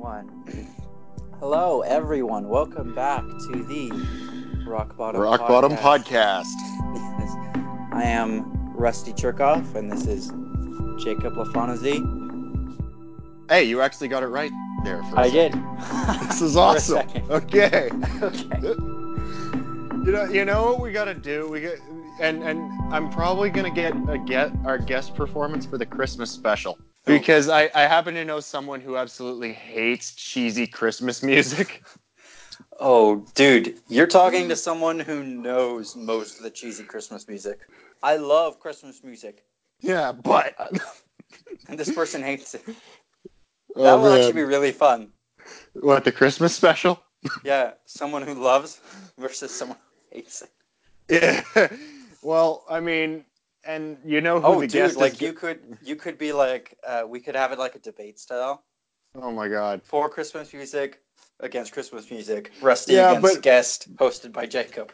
one. Hello, everyone. Welcome back to the Rock Bottom Rock Bottom Podcast. I am Rusty Cherkoff, and this is Jacob Lafonazy. Hey, you actually got it right there. For I did. This is awesome. Okay. Okay. You know, you know what we got to do. We get, and and I'm probably gonna get a get our guest performance for the Christmas special Oh. because I I happen to know someone who absolutely hates cheesy Christmas music. Oh, dude, you're talking to someone who knows most of the cheesy Christmas music. I love Christmas music, Yeah, but and this person hates it. Oh, that oh, will actually be really fun. what the Christmas special? Yeah, someone who loves versus someone who hates it. Yeah. well, I mean, and you know who Oh, the dude, guest like is? you could, you could be like, uh, we could have it like a debate style Oh my God. for Christmas music against Christmas music. Rusty Yeah, against but- guest, hosted by Jacob.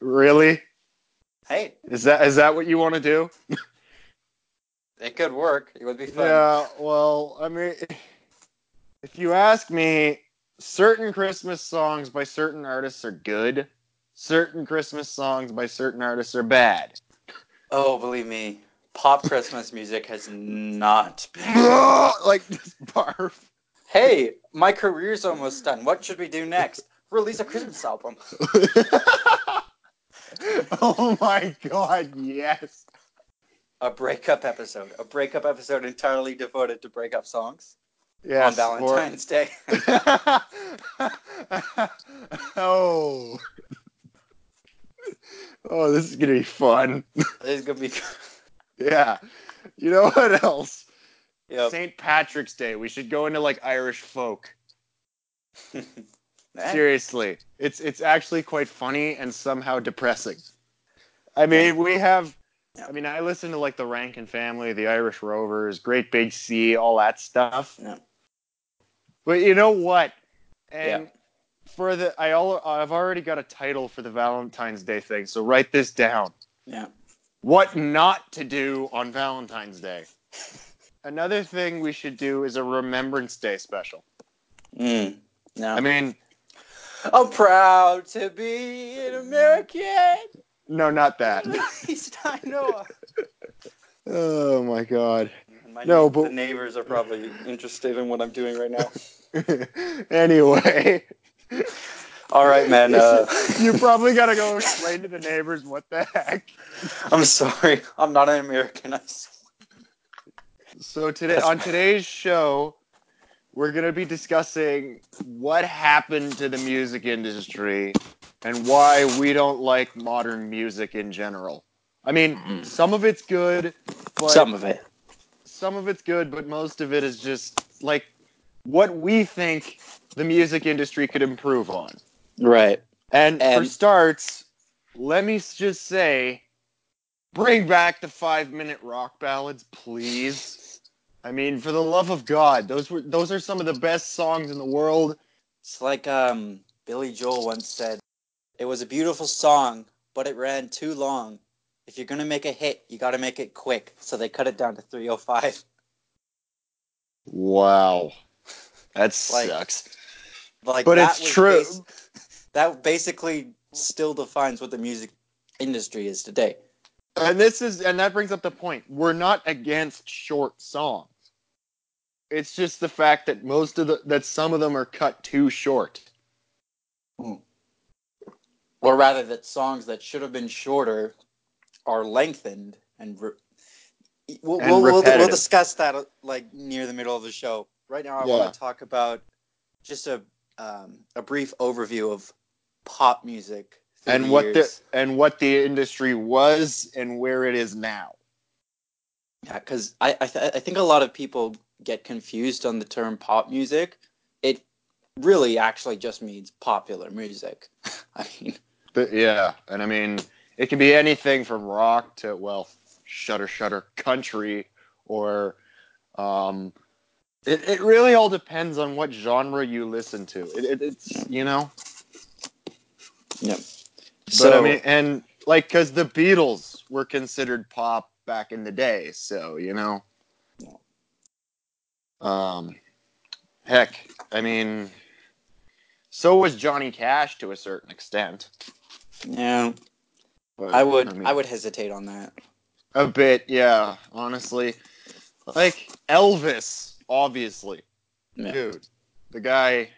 Really? Hey, Is that is that what you want to do? it could work. It would be fun. Yeah, well, I mean, if you ask me, certain Christmas songs by certain artists are good. Certain Christmas songs by certain artists are bad. Oh, believe me, pop Christmas music has not been. like just barf. Hey, my career's almost done. What should we do next? Release a Christmas album. oh my god, yes. A breakup episode. A breakup episode entirely devoted to breakup songs Yes. on Valentine's Day. oh. Oh, this is gonna be fun. this is gonna be. Yeah. You know what else? Yep. St. Patrick's Day. We should go into like Irish folk. Seriously, it's it's actually quite funny and somehow depressing. I mean, we have. I mean, I listen to like the Rankin Family, the Irish Rovers, Great Big Sea, all that stuff. Yeah. But you know what? And Yeah. For the I all I've already got a title for the Valentine's Day thing, so write this down. Yeah. What not to do on Valentine's Day. Another thing we should do is a Remembrance Day special. Mm. No. I mean, I'm proud to be an American. no, not that. I know. oh my god. My No, but- the neighbors are probably interested in what I'm doing right now. anyway, All right, man. Uh, you probably gotta go explain to the neighbors what the heck. I'm sorry. I'm not an American. I. So today That's on fine. today's show, we're gonna be discussing what happened to the music industry and why we don't like modern music in general. I mean, some of it's good, but Some of it. some of it's good, but most of it is just like what we think the music industry could improve on. Right. And, for starts, let me just say, bring back the five-minute rock ballads, please. I mean, for the love of God, those were those are some of the best songs in the world. It's like um, Billy Joel once said, "It was a beautiful song, but it ran too long. If you're gonna make a hit, you got to make it quick." So they cut it down to 305. Wow, that Like, sucks. Like, But it's true. bas- that basically still defines what the music industry is today. And this is and that brings up the point. We're not against short songs. It's just the fact that most of the that some of them are cut too short. or rather that songs that should have been shorter are lengthened and re- we'll, we'll, we'll, we'll discuss that uh, like near the middle of the show right now i Yeah. want to talk about just a um, a brief overview of pop music and the what the and what the industry was and where it is now. yeah because I I, th- I think a lot of people get confused on the term pop music. It really actually just means popular music. I mean But yeah, and I mean, it can be anything from rock to well, shutter shutter country or um it, it really all depends on what genre you listen to. It, it, it's you know, yeah but so I mean, and like because the Beatles were considered pop back in the day, so you know, um, heck, I mean, so was Johnny Cash to a certain extent. Yeah, But, I would. I, mean, would hesitate on that. a bit, yeah. Honestly, like Elvis, obviously, Yeah. dude, the guy.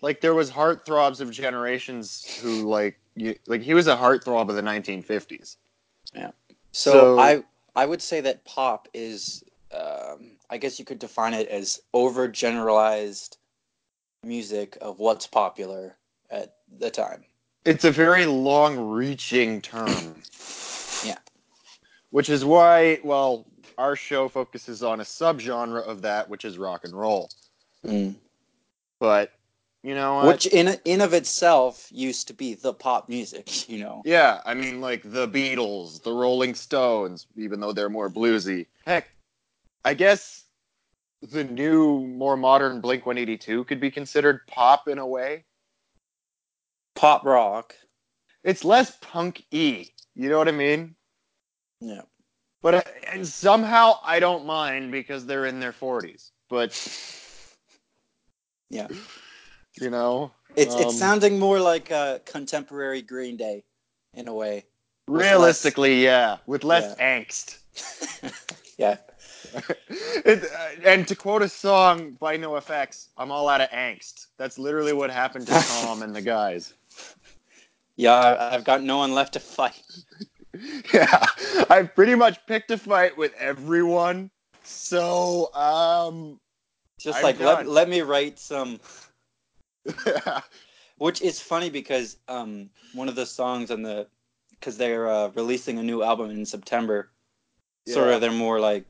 Like there was heartthrobs of generations who like you, like he was a heartthrob of the 1950s. So, So- I I would say that pop is um, I guess you could define it as overgeneralized music of what's popular at the time. It's a very long-reaching term. Yeah. Which is why, well, our show focuses on a subgenre of that, which is rock and roll. Mm. But you know what? Which in in of itself used to be the pop music, you know. Yeah, I mean, like the Beatles, the Rolling Stones, even though they're more bluesy. Heck, I guess the new, more modern Blink 182 could be considered pop in a way. Pop rock. It's less punk y. You know what I mean? Yeah. But uh, and somehow I don't mind because they're in their 40s. But Yeah. you know, It's Um, it's sounding more like a contemporary Green Day in a way. Realistically, yeah, with less angst. yeah. it, uh, and to quote a song by NoFX, I'm all out of angst. That's literally what happened to Tom and the guys. Yeah, I've got no one left to fight. Yeah, I've pretty much picked a fight with everyone. So, um, Just I'm like let, done. let me write some which is funny because um one of the songs on the because they're uh, releasing a new album in September. Sort of they're more like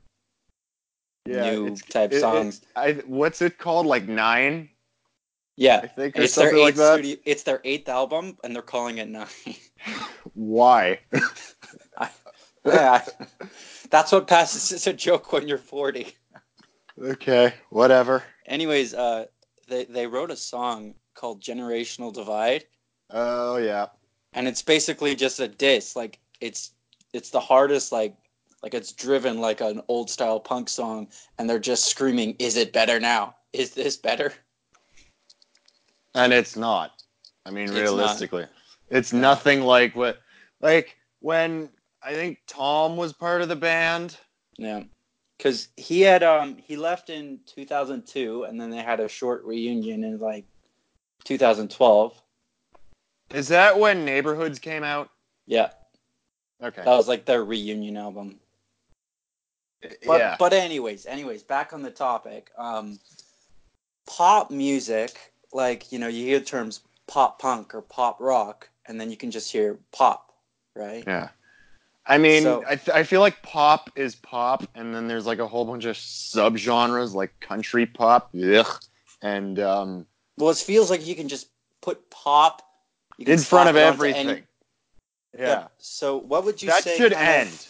new type it- it- songs. I, what's it called? Like nine, I yeah. think, or It's their something eighth like that. studio it's their eighth album and they're calling it nine. Why? yeah. That's what passes as a joke when you're forty. okay, whatever. Anyways, uh they they wrote a song called Generational Divide Oh yeah. and it's basically just a diss like it's it's the hardest like like it's driven like an old style punk song and they're just screaming is it better now is this better And it's not. I mean, It's not. It's No. nothing like what, like when I think Tom was part of the band. yeah because he had um he left in 2002 and then they had a short reunion in like 2012 Is that when Neighborhoods came out? yeah Okay. that was like their reunion album But yeah. but anyways, anyways, back on the topic. Um, pop music, like you know, you hear terms pop punk or pop rock, and then you can just hear pop, right? yeah. I mean, So- I, th- I feel like pop is pop, and then there's like a whole bunch of subgenres like country pop, ugh, and um, Well, it feels like you can just put pop you can in front of everything. any- yeah. So what would you that say? should kind of- end.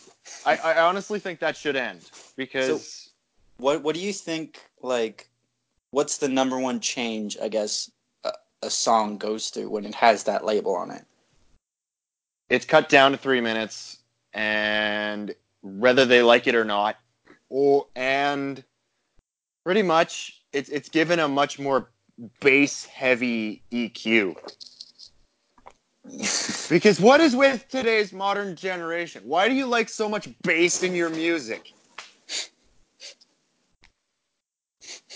I, I honestly think that should end because what What do you think? Like, what's the number one change? I guess a, song goes through when it has that label on it. it's cut down to three minutes, and whether they like it or not, or and pretty much it's it's given a much more bass heavy EQ. Because what is with today's modern generation? Why do you like so much bass in your music?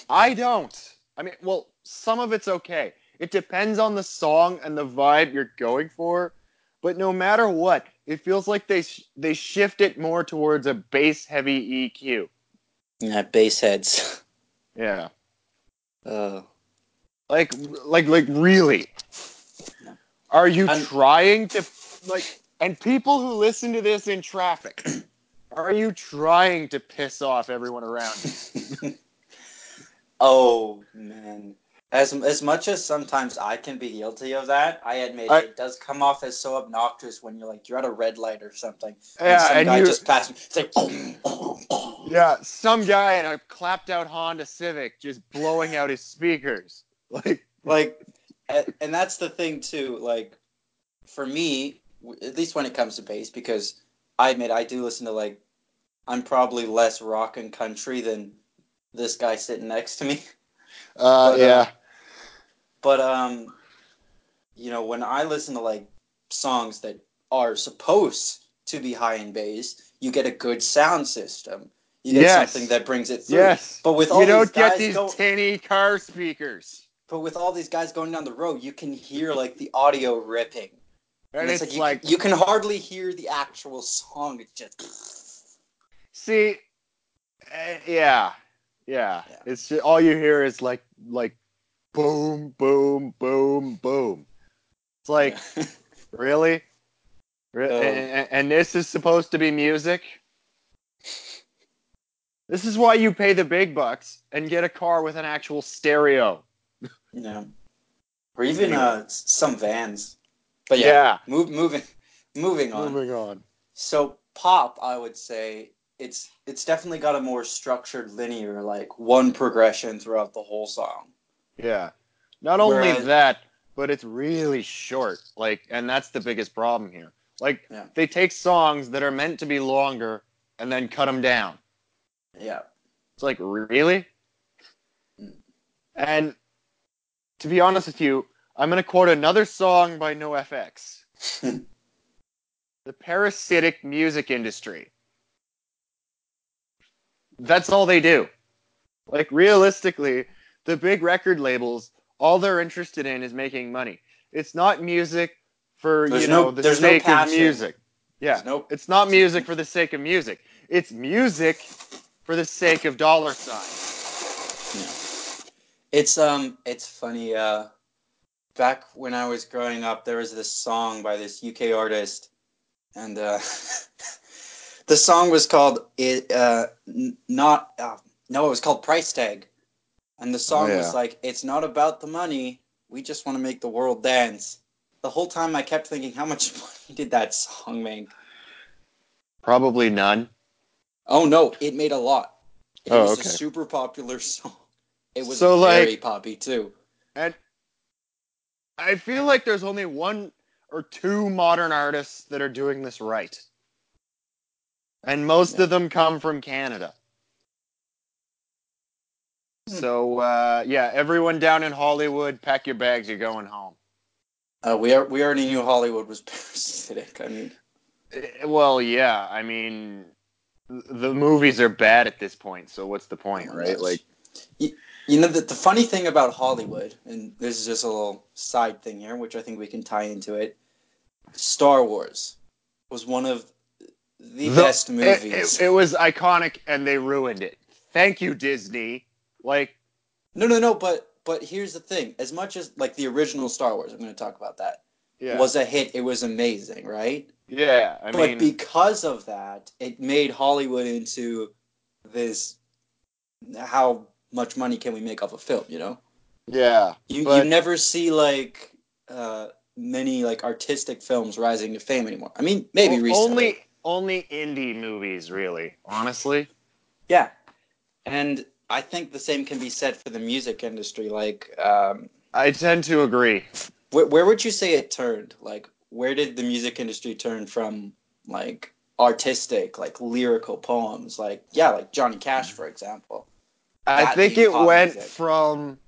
I don't. I mean, well, some of it's okay. It depends on the song and the vibe you're going for, but no matter what, it feels like they sh- they shift it more towards a bass heavy EQ. yeah, bass heads. Yeah. Uh, Like like like really? Are you I'm- trying to like and people who listen to this in traffic, are you trying to piss off everyone around you? oh man. As, as much as sometimes I can be guilty of that, I admit I- it does come off as so obnoxious when you're like you're at a red light or something, and Yeah, some and guy you just passes. It's like. Yeah, some guy in a clapped out Honda Civic just blowing out his speakers. Like like, and that's the thing too. Like, for me, at least when it comes to bass, because I admit I do listen to like, I'm probably less rock and country than this guy sitting next to me. Uh, But, uh, yeah. But um, you know, when I listen to like songs that are supposed to be high in bass, you get a good sound system. You get Yes. something that brings it through. Yes. But with all you these don't get guys these go- tinny car speakers. but with all these guys going down the road, you can hear like the audio ripping. And, it's, you, like, you can hardly hear the actual song. It's just see, eh, yeah, yeah. Yeah. It's just, all you hear is like, like, boom, boom, boom, boom. It's like, really? Re- Oh. and, and this is supposed to be music? This is why you pay the big bucks and get a car with an actual stereo. yeah. Or even uh, some vans. But yeah, Yeah. Move, moving, moving on. Moving on. So pop, I would say it's it's definitely got a more structured, linear, like one progression throughout the whole song. Yeah. Not only Whereas- that, but it's really short. Like, and that's the biggest problem here. Like, Yeah. they take songs that are meant to be longer and then cut them down. Yeah. It's like, really? Mm. And to be honest with you, I'm going to quote another song by NoFX. the parasitic music industry. That's all they do. Like realistically, the big record labels, all they're interested in is making money. It's not music for There's you no- know the there's no sake of music. Yeah, no- it's not music for the sake of music. It's music for the sake of dollar signs. Yeah. It's um it's funny, uh back when I was growing up there was this song by this UK artist and uh the song was called it uh not uh, no, it was called Price Tag. And the song Oh, was like, It's not about the money, we just want to make the world dance. The whole time I kept thinking how much money did that song make? Probably none. Oh no, it made a lot. It Oh, was okay. a super popular song. It was So, like- poppy too. And I feel like there's only one or two modern artists that are doing this right. And most Yeah. of them come from Canada. Hmm. So uh, yeah, everyone down in Hollywood, pack your bags, you're going home. Uh, we are, we already knew Hollywood was parasitic. I mean, Eh, Well, yeah, I mean, the movies are bad at this point, so what's the point, Oh right? Like, you know the, the funny thing about Hollywood, and this is just a little side thing here, which I think we can tie into it. Star Wars was one of the, The- best it, movies. it, it was iconic, and they ruined it. Thank you, Disney. Like, no, no, no. But but here's the thing: as much as like the original Star Wars, I'm going to talk about that. yeah, Was a hit. It was amazing, right? yeah. I but mean, because of that, it made Hollywood into this. How much money can we make off a film? You know. yeah. You But- you never see like uh, many like artistic films rising to fame anymore. I mean, maybe O- recently. Only only indie movies, really. Honestly. Yeah, and I think the same can be said for the music industry. Like, um, I tend to agree. where where would you say it turned? Like, where did the music industry turn from? Like artistic, like lyrical poems, like yeah, like Johnny Cash, for example. I That think it went music. from.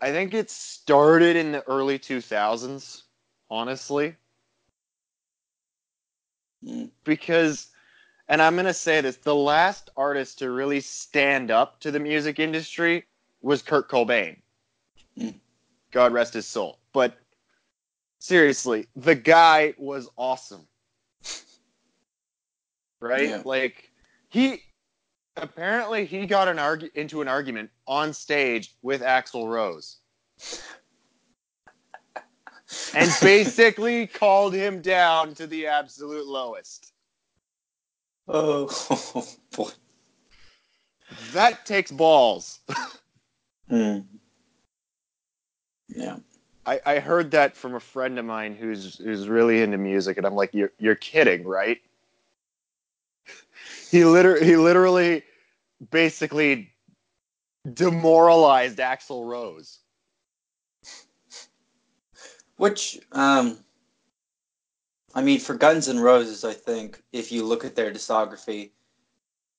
I think it started in the early 2000s, honestly. Because, and I'm going to say this the last artist to really stand up to the music industry was Kurt Cobain. God rest his soul. But seriously, the guy was awesome. Right? Yeah. Like, he apparently he got an argu- into an argument on stage with Axl Rose and basically called him down to the absolute lowest. Oh, boy. That takes balls. Mm. Yeah. I, I heard that from a friend of mine who's who's really into music, and I'm like, you're you're kidding, right? He literally he literally basically demoralized Axl Rose. Which, um, I mean, for Guns N' Roses, I think if you look at their discography,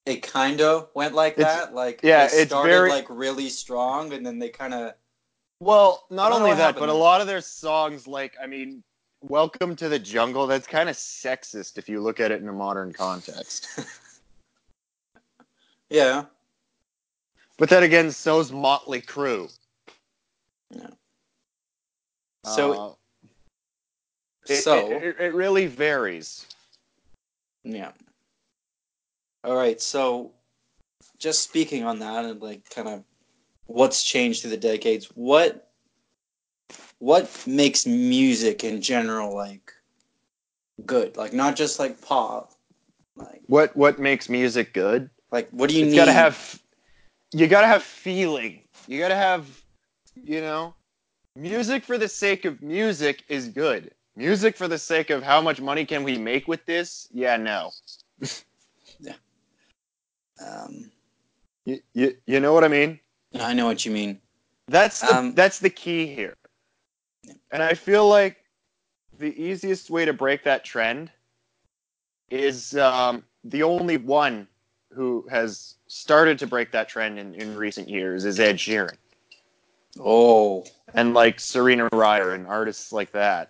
it kind of went like It's- that. Like yeah, it's started very- like really strong, and then they kind of Well, not I don't know only that, happened but a lot of their songs, like I mean, "Welcome to the Jungle," that's kind of sexist if you look at it in a modern context. yeah. But then again, so's Motley Crue. Yeah. So Uh, it, so it, it, it really varies. yeah. All right, so just speaking on that and like kind of what's changed through the decades, what what makes music in general like good? Like not just like pop. Like What what makes music good? like what do you It's need? gotta have you gotta have feeling. You gotta have you know music for the sake of music is good. Music for the sake of how much money can we make with this? Yeah, no. Yeah. Um You, you, you know what I mean? I know what you mean. That's the, Um, that's the key here. And I feel like the easiest way to break that trend is um, the only one who has started to break that trend in, in recent years is Ed Sheeran. Oh, And like Serena Ryder and artists like that.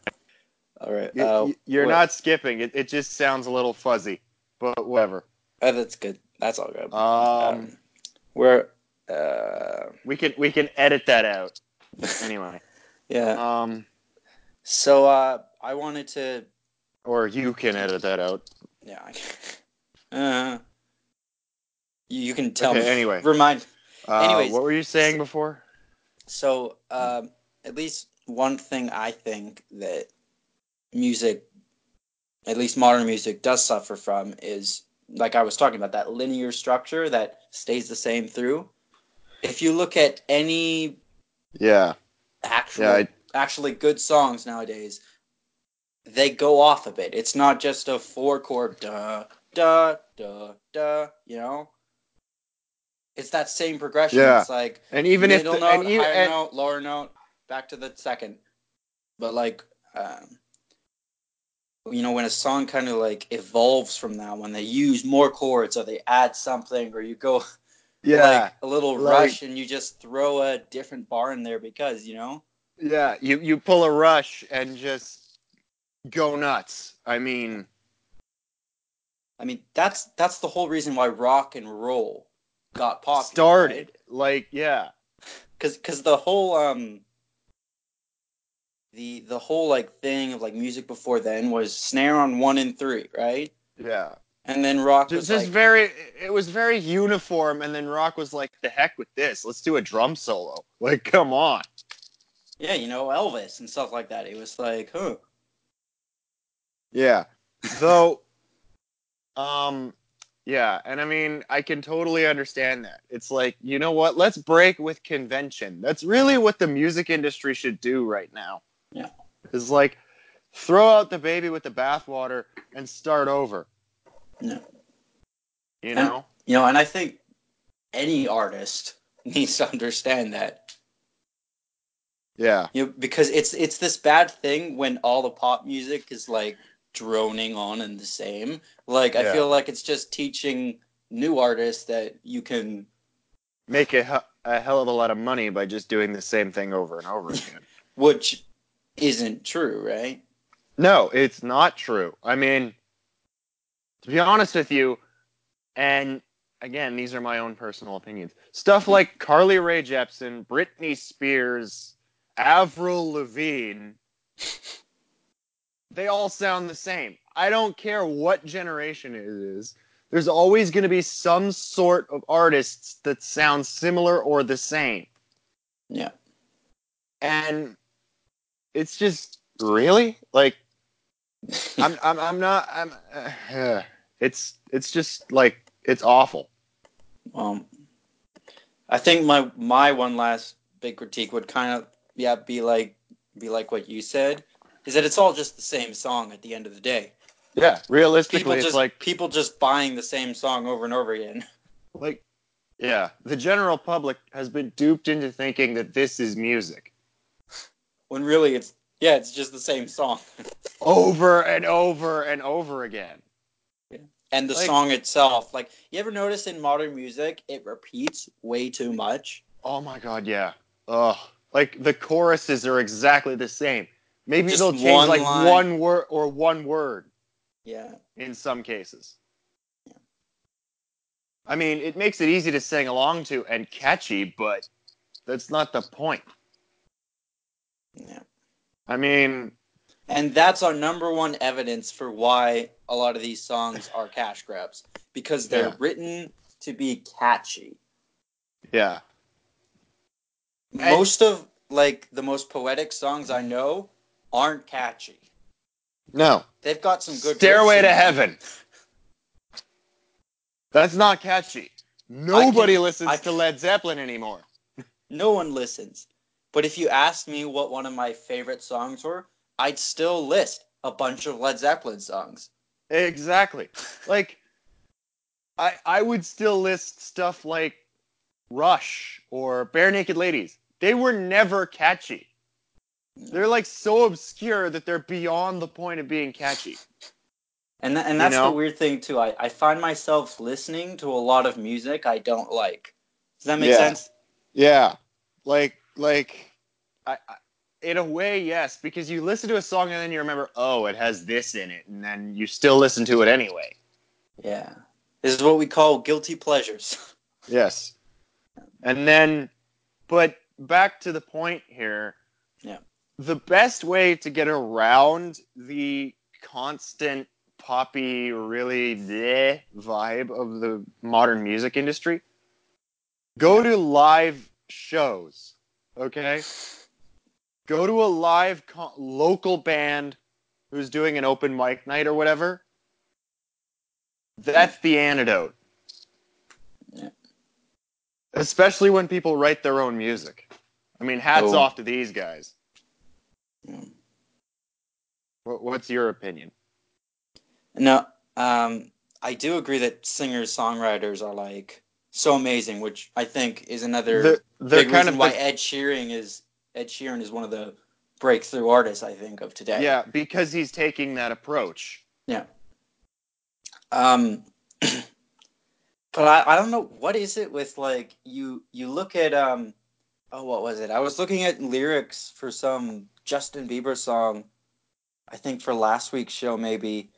all right. Uh, you- you're what- not skipping. It, it just sounds a little fuzzy, but whatever. Oh, that's good. That's all good. Um, we're uh, we can we can edit that out anyway. yeah. Um, So uh, I wanted to or you can edit that out. yeah. I uh, you, you can tell Okay, me anyway. Remind. Uh, Anyways, what were you saying before? So um, at least one thing I think that music, at least modern music, does suffer from is like I was talking about that linear structure that stays the same through. If you look at any Yeah, actual yeah, I, actually good songs nowadays, they go off a bit. It's not just a four chord da da da da. You know, it's that same progression. Yeah. It's like and even if middle the, note, and even, higher and, note, lower note, back to the second. But like, um, you know, when a song kind of like evolves from that, when they use more chords or they add something, or you go yeah, like a little like- rush and you just throw a different bar in there because you know. yeah, you you pull a rush and just go nuts. I mean, I mean, that's that's the whole reason why rock and roll got popular. started like yeah, because because the whole um the the whole like thing of like music before then was snare on one and three, right? yeah. And then rock was just like, very, it was very uniform, and then Rock was like, "The heck with this! Let's do a drum solo." Like, come on. yeah, you know, Elvis and stuff like that. It was like, huh. Yeah. So, um, yeah, and I mean, I can totally understand that. It's like, you know what? Let's break with convention. That's really what the music industry should do right now. Yeah. Is like, throw out the baby with the bathwater and start over. Yeah. You And- know? You know, and I think any artist needs to understand that. Yeah. You know, because it's it's this bad thing when all the pop music is like droning on and the same. Like I feel like it's just teaching new artists that you can Make a, a hell of a lot of money by just doing the same thing over and over again. which isn't true, right? No, it's not true. I mean, to be honest with you, and again, these are my own personal opinions. Stuff hmm. like Carly Rae Jepsen, Britney Spears, Avril Lavigne, they all sound the same. I don't care what generation it is. There's always going to be some sort of artists that sound similar or the same. Yeah. And it's just really like I'm I'm I'm not I'm uh, it's it's just like it's awful. Um, I think my my one last big critique would kind of yeah be like be like what you said is that it's all just the same song at the end of the day. Yeah, realistically People it's just like people just buying the same song over and over again. like yeah, the general public has been duped into thinking that this is music When really it's yeah, it's just the same song. over and over and over again. Yeah. and the Like- song itself. Like, you ever notice in modern music, it repeats way too much? Oh my god, yeah. Ugh. Like the choruses are exactly the same. Maybe Just they'll change like line. one word or one word Yeah. in some cases. Yeah. I mean, it makes it easy to sing along to and catchy, but that's not the point. Yeah. I mean, And that's our number one evidence for why a lot of these songs are cash grabs because they're Yeah. written to be catchy. yeah. And- Most of like the most poetic songs I know aren't catchy. No. They've got some good Stairway to. Heaven. That's not catchy. Nobody listens I- to Led Zeppelin anymore. No one listens. But if you asked me what one of my favorite songs were, I'd still list a bunch of Led Zeppelin songs. Exactly. Like I I would still list stuff like Rush or Barenaked Ladies. They were never catchy. They're like so obscure that they're beyond the point of being catchy. And th- and You that's know? the weird thing too. I, I find myself listening to a lot of music I don't like. Does that make Yeah. sense? Yeah. Like like I, I in a way, yes, because you listen to a song and then you remember, oh, it has this in it, and then you still listen to it anyway. Yeah. This is what we call guilty pleasures. Yes. And then, but back to the point here. The best way to get around the constant poppy, really bleh vibe of the modern music industry, go to live shows. Okay? Go to a live local band who's doing an open mic night or whatever. That's the antidote. Yeah. Especially when people write their own music. I mean, hats Oh. off to these guys. What, what's your opinion? No, um, I do agree that singers songwriters are like so amazing, which I think is another They're, they're big kind reason of why the- Ed Sheeran is Ed Sheeran is one of the breakthrough artists I think of today. yeah, because he's taking that approach. Yeah. Um, but I, I don't know what is it with like you you look at um oh what was it I was looking at lyrics for some Justin Bieber song I think for last week's show maybe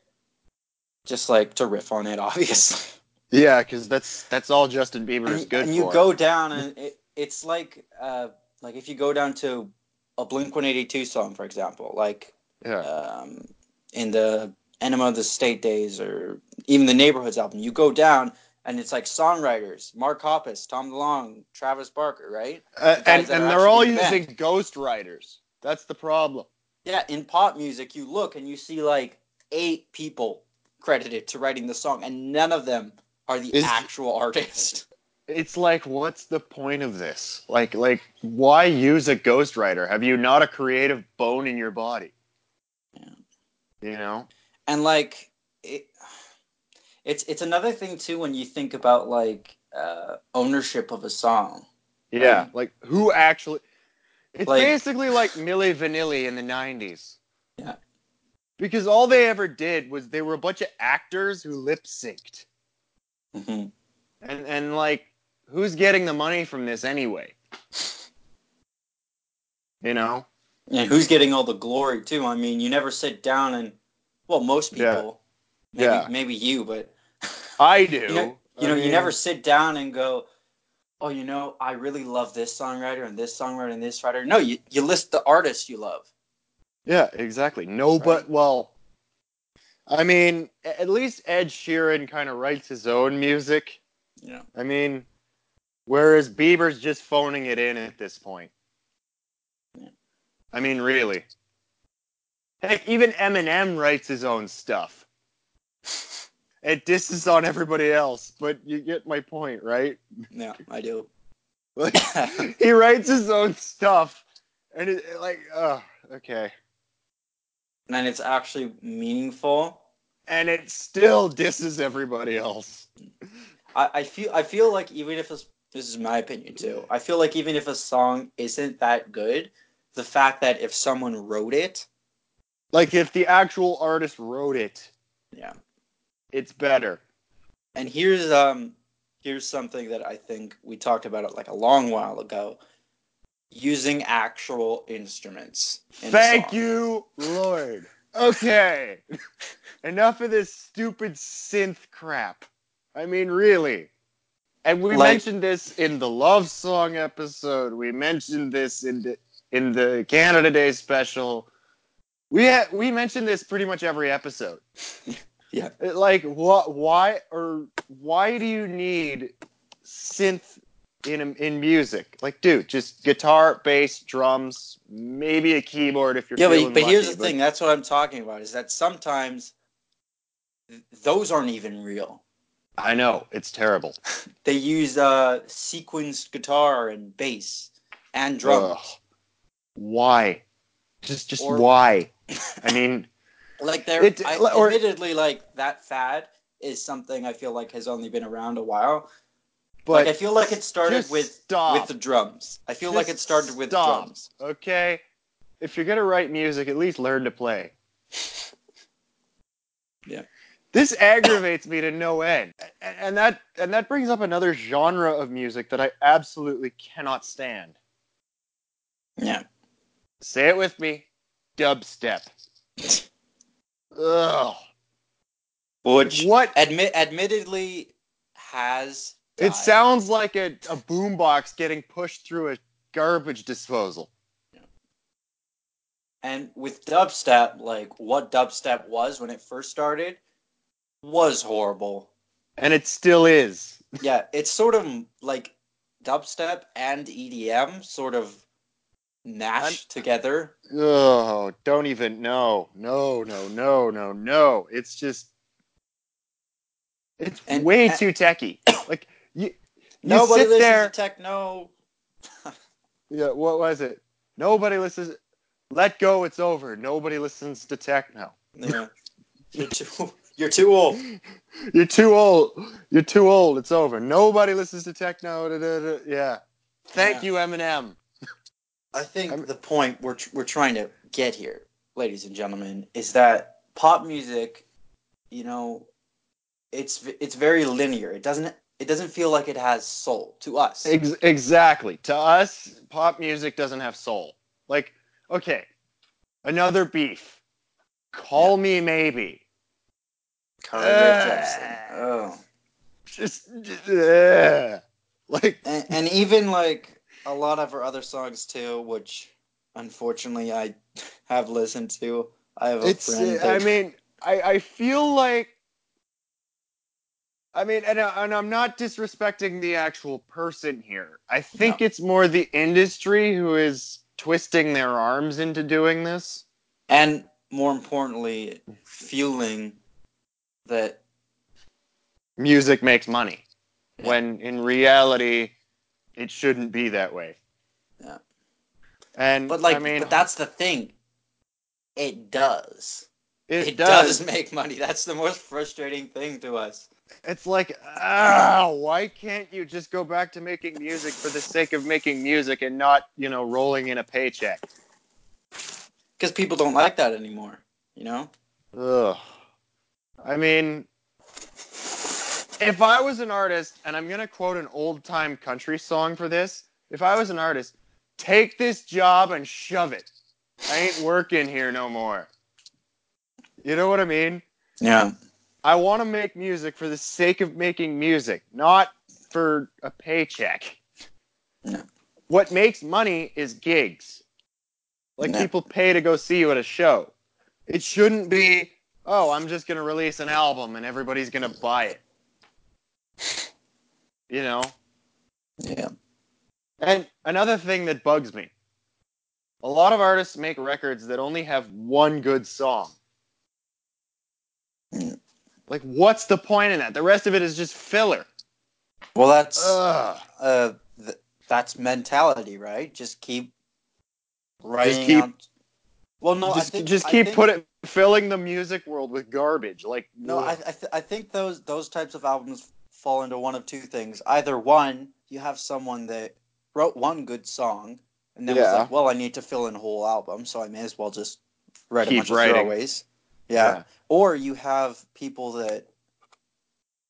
just like to riff on it obviously Yeah, because that's that's all Justin Bieber and, is good for. and for. you go down and it, it's like uh like if you go down to a Blink One Eighty Two song for example like yeah, um, in the Enema of the State days or even the Neighborhoods album, you go down and it's like songwriters, Mark Hoppus, Tom DeLonge, Travis Barker, right? Uh, and and they're all actually in the using ghost writers. That's the problem. Yeah, in pop music, you look and you see like eight people credited to writing the song, and none of them are the actual artist. It's like, what's the point of this? Like, like, why use a ghostwriter? Have you not a creative bone in your body? Yeah. You know? and like it, it's it's another thing too when you think about like uh, ownership of a song. Yeah. Right. Like, who actually? It's Like- basically like Milli Vanilli in the '90s. Yeah. Because all they ever did was they were a bunch of actors who lip synced, hmm and and like, who's getting the money from this anyway? You know? And who's getting all the glory too? I mean, you never sit down and well, most Yeah. people, maybe Yeah. maybe you, but I do. you know, you, know, you never sit down and go, oh, you know, I really love this songwriter and this songwriter and this writer. No, you you list the artists you love. Yeah, exactly. No, Right. but well, I mean, at least Ed Sheeran kind of writes his own music. Yeah. I mean, whereas Bieber's just phoning it in at this point. Yeah. I mean, really. Heck, even Eminem writes his own stuff. It disses on everybody else, but you get my point, right? Yeah, I do. Like, he writes his own stuff, and it like, oh, okay, and it's actually meaningful. and it still disses everybody else. I, I feel I feel like even if it's, this is my opinion too. I feel like even if a song isn't that good, the fact that if someone wrote it, Like if the actual artist wrote it, yeah, It's better. And here's um here's something that I think we talked about it like a long while ago. Using actual instruments. in Thank you, Lord. Okay. Enough of this stupid synth crap. I mean, really. And we Like- mentioned this in the love song episode. We mentioned this in the in the Canada Day special. We ha- we mentioned this pretty much every episode. Yeah. Like what? Why or why do you need synth in in music? Like, dude, just guitar, bass, drums, maybe a keyboard if you're Yeah, but, but here's lucky, the thing. That's what I'm talking about. Is that sometimes th- those aren't even real. I know it's terrible. They use uh, sequenced guitar and bass and drums. Ugh. Why? Just just Or- why? I mean, Like they're It- I, or- admittedly like that fad is something I feel like has only been around a while. but like I feel like it started with stop. with the drums. I feel like it started with stop. drums. okay. If you're gonna write music, at least learn to play. Yeah. This aggravates me to no end, and that and that brings up another genre of music that I absolutely cannot stand. Yeah. Say it with me, dubstep. Ugh. Which What? admit admittedly has It sounds like a, a boombox getting pushed through a garbage disposal. And with dubstep, like what dubstep was when it first started was horrible. And it still is. Yeah, it's sort of like dubstep and EDM sort of mashed together. Oh, don't even no, no, no, no, no, no. It's just, it's And- way and- too techy. Like you, you Nobody sit listens there. to techno. yeah, what was it? Nobody listens. Let go. It's over. Nobody listens to techno. Yeah. You're too you're too old. You're too old. You're too old. It's over. Nobody listens to techno. Da, da, da. Yeah. Thank Yeah. you, Eminem. I think I'm- the point we're tr- we're trying to get here, ladies and gentlemen, is that pop music, you know, it's it's very linear. It doesn't it doesn't feel like it has soul to us. Ex- exactly. To us, pop music doesn't have soul. Like, okay, another beef. Call me maybe. Carly Rae Uh. Oh. Just, uh, like, And, and even like a lot of her other songs too, which unfortunately I have listened to. I have a it's. friend. Uh, I mean, I I feel like. I mean, and, I- and I'm not disrespecting the actual person here. I think No. it's more the industry who is twisting their arms into doing this. and more importantly, fueling that music makes money Yeah. when in reality it shouldn't be that way Yeah. and But like, i mean but that's the thing. It does. it, It, does. does. make money. That's the most frustrating thing to us. it's like ah why can't you just go back to making music for the sake of making music and not you know rolling in a paycheck Because people don't like that anymore. You know? Ugh. i mean if i was an artist and i'm gonna quote an old time country song for this if i was an artist take this job and shove it i ain't working here no more you know what i mean Yeah. I want to make music for the sake of making music, not for a paycheck. No. What makes money is gigs. Like people pay to go see you at a show. It shouldn't be, oh, I'm just going to release an album and everybody's going to buy it. You know? Yeah. And another thing that bugs me a lot of artists make records that only have one good song. Mm. Like, what's the point in that? The rest of it is just filler. Well, that's Ugh. uh, th- that's mentality, right? Just keep writing keep- out. Well, no, just think, just keep think- putting filling the music world with garbage. Like, No, I. I, th- I think those those types of albums fall into one of two things. Either one, you have someone that wrote one good song and then was like, "Well, I need to fill in a whole album, so I may as well just write Keep a bunch writing. of throwaways." Yeah. Or you have people that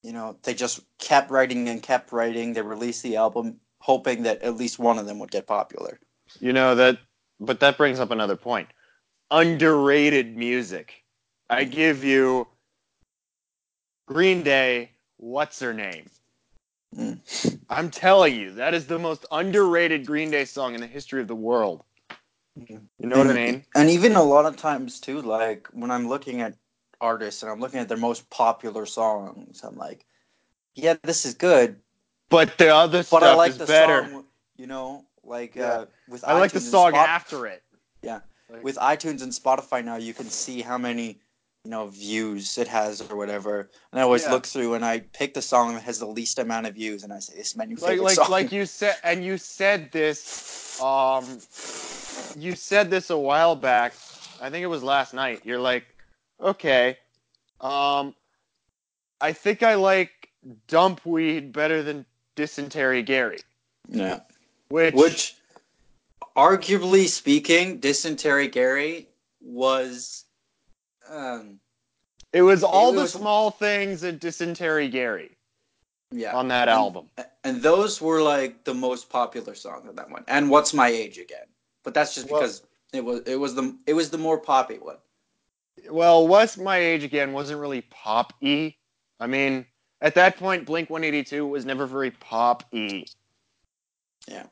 you know, they just kept writing and kept writing. They released the album hoping that at least one of them would get popular. You know that, but that brings up another point. Underrated music. I give you Green Day. What's her name? Mm. I'm telling you, that is the most underrated Green Day song in the history of the world. You know what I mean? And even a lot of times too, like when I'm looking at artists and I'm looking at their most popular songs, I'm like, yeah, this is good, But the other but stuff I like is the better. song, you know, like Yeah. uh, with I like the song Spot- after it. Yeah. Like- with iTunes and Spotify now, you can see how many you know views it has or whatever. And I always Yeah. look through and I pick the song that has the least amount of views, and I say, "This is my new like favorite like song." like you said and you said this um you said this a while back i think it was last night you're like okay um i think i like dumpweed better than dysentery gary yeah. which, Which, arguably speaking, Dysentery Gary was. Um, it was all it the small things in dysentery gary yeah. on that And- album And those were like the most popular song of that one. And What's My Age Again? But that's just Well- because it was it was the it was the more poppy one. well what's my age again wasn't really pop i mean at that point blink 182 was never very pop Yeah.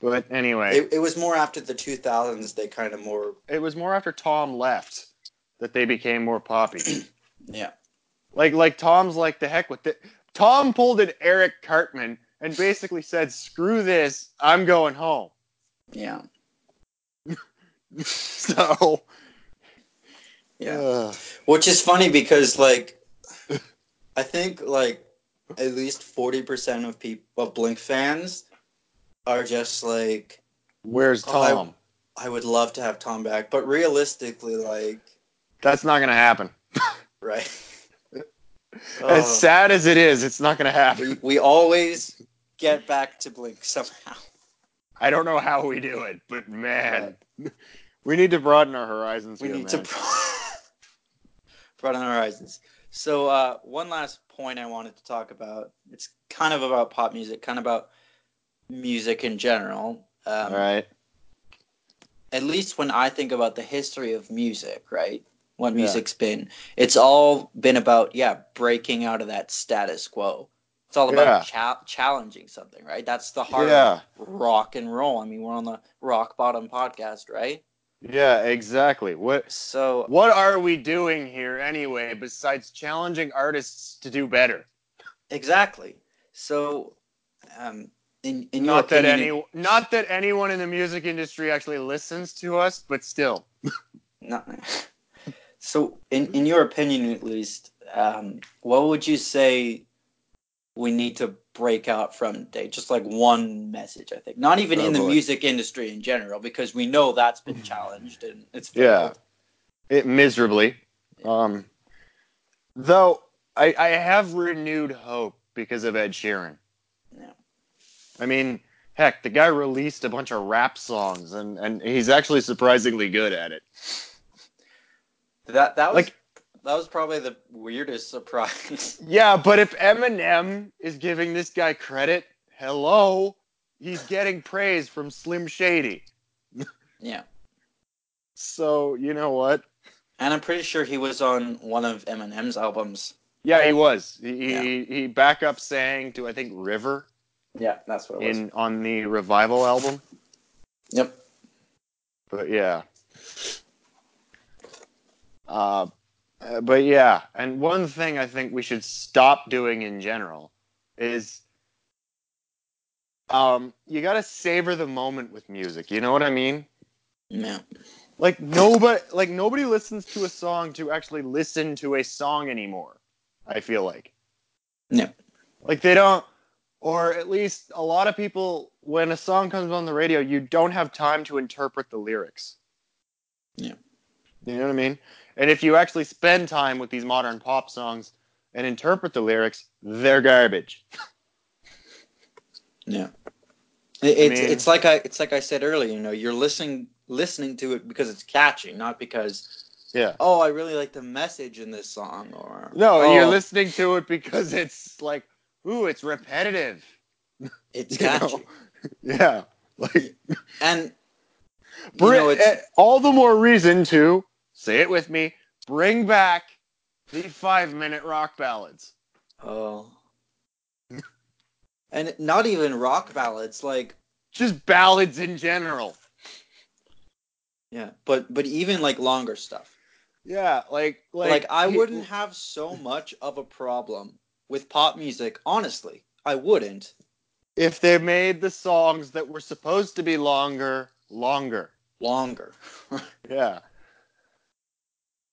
but anyway It, it was more after the 2000s they kind of more it was more after Tom left that they became more poppy. yeah. like like Tom's like the heck with it. Tom pulled an Eric Cartman and basically said, "Screw this, I'm going home." Yeah. so Yeah. uh, Which is funny because like I think like at least 40% of people of Blink fans are just like where's Oh, I- Tom? I would love to have Tom back, but realistically like That's not gonna happen. right. As Oh, sad as it is, it's not gonna happen. we, we always get back to Blink somehow. I don't know how we do it, but man, we need to broaden our horizons We here, need man. to broaden our horizons. So uh, one last point I wanted to talk about. It's kind of about pop music, kind of about music in general. Um, All right. At least when I think about the history of music, right? What Yeah. music's been, it's all been about yeah breaking out of that status quo. It's all Yeah. about cha- challenging something, right? That's the heart Yeah. of rock and roll. I mean, we're on the Rock Bottom podcast, right? Yeah, exactly. What So what are we doing here anyway besides challenging artists to do better? Exactly. So, um, in in not that opinion, any not that anyone in the music industry actually listens to us, but still. not, so in in your opinion, at least, um, what would you say we need to break out from today? Just like one message, I think. Not even Oh, in the boy. music industry in general, because we know that's been challenged and it's Yeah. It miserably. Um though I I have renewed hope because of Ed Sheeran. Yeah. I mean, heck, the guy released a bunch of rap songs and and he's actually surprisingly good at it. That that was Like- that was probably the weirdest surprise. Yeah, but if Eminem is giving this guy credit, hello, he's getting praise from Slim Shady. yeah. So, you know what? And I'm pretty sure he was on one of Eminem's albums. Yeah, he was. He Yeah. he, he back up sang to I think River Yeah, that's what it was. in on the Revival album. Yep. But yeah. Uh, uh, but yeah, and one thing I think we should stop doing in general is um you got to savor the moment with music. You know what I mean? Yeah. Like nobody like nobody listens to a song to actually listen to a song anymore. I feel like. Yeah. Like they don't or at least a lot of people when a song comes on the radio, you don't have time to interpret the lyrics. Yeah. You know what I mean? And if you actually spend time with these modern pop songs and interpret the lyrics, they're garbage. Yeah. It, it's mean- it's like I it's like I said earlier. You know, you're listening listening to it because it's catchy, not because Yeah. oh, I really like the message in this song, or No, oh, you're listening to it because it's like, ooh, it's repetitive. It's catchy, Yeah. Like and you know, it's eh, all the more reason to say it with me. Bring back the five minute rock ballads. oh, and not even rock ballads, like Just ballads in general. yeah, but but even like longer stuff. Yeah, like like, Like, I wouldn't have so much of a problem with pop music, honestly. I wouldn't. if they made the songs that were supposed to be longer longer. Longer. Yeah.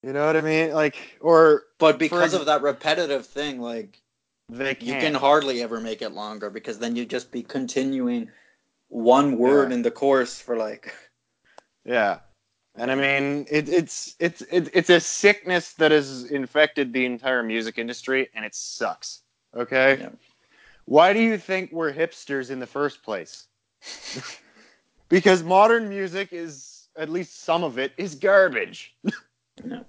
You know what I mean? Like, or But because ex- of that repetitive thing, like they you can hardly ever make it longer because then you just be continuing one word Yeah. in the chorus for like Yeah. And I mean, it, it's it's it, it's a sickness that has infected the entire music industry, and it sucks. Okay. Yeah. Why do you think we're hipsters in the first place? because modern music is, at least some of it, is garbage. No.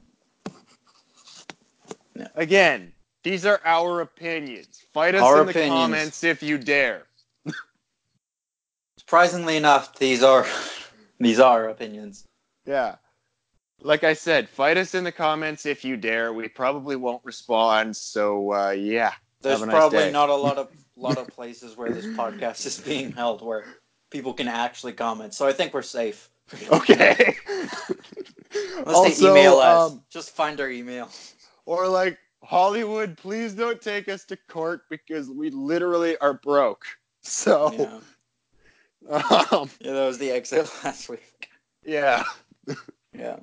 No. Again, these are our opinions. Fight us Our in the opinions. comments if you dare. surprisingly enough, these are these are opinions. Yeah. Like I said, fight us in the comments if you dare. We probably won't respond. So uh, yeah. There's nice probably day. not a lot of lot of places where this podcast is being held where people can actually comment. So I think we're safe. Okay. Unless they email us. um, Just find our email. Or like Hollywood, please don't take us to court because we literally are broke. So, Yeah. um, yeah, that was the exit last week. yeah, Yeah.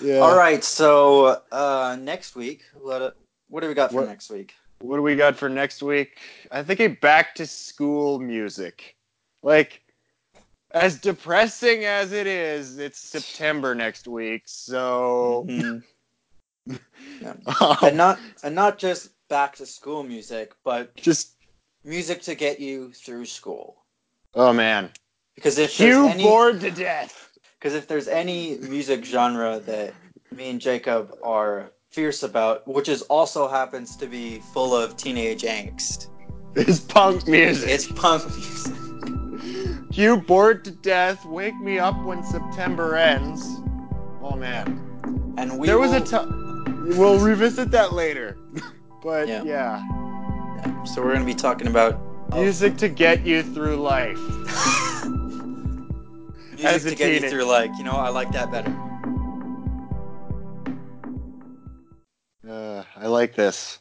yeah. All right. So uh, next week, what what do we got for What- next week? What do we got for next week? I think a back to school music. Like, as depressing as it is, it's September next week. So, Mhm. um, and not and not just back to school music, but just music to get you through school. oh man, Because if you any, bored to death. because if there's any music genre that me and Jacob are fierce about, which is also happens to be full of teenage angst, It's punk music. it's punk music. You bored to death. Wake me up when September ends. Oh man, And we there was a time. We'll revisit that later. But Yeah. yeah, So we're gonna be talking about music to get you through life. music to get you through. Like you know, I like that better. Uh, I like this.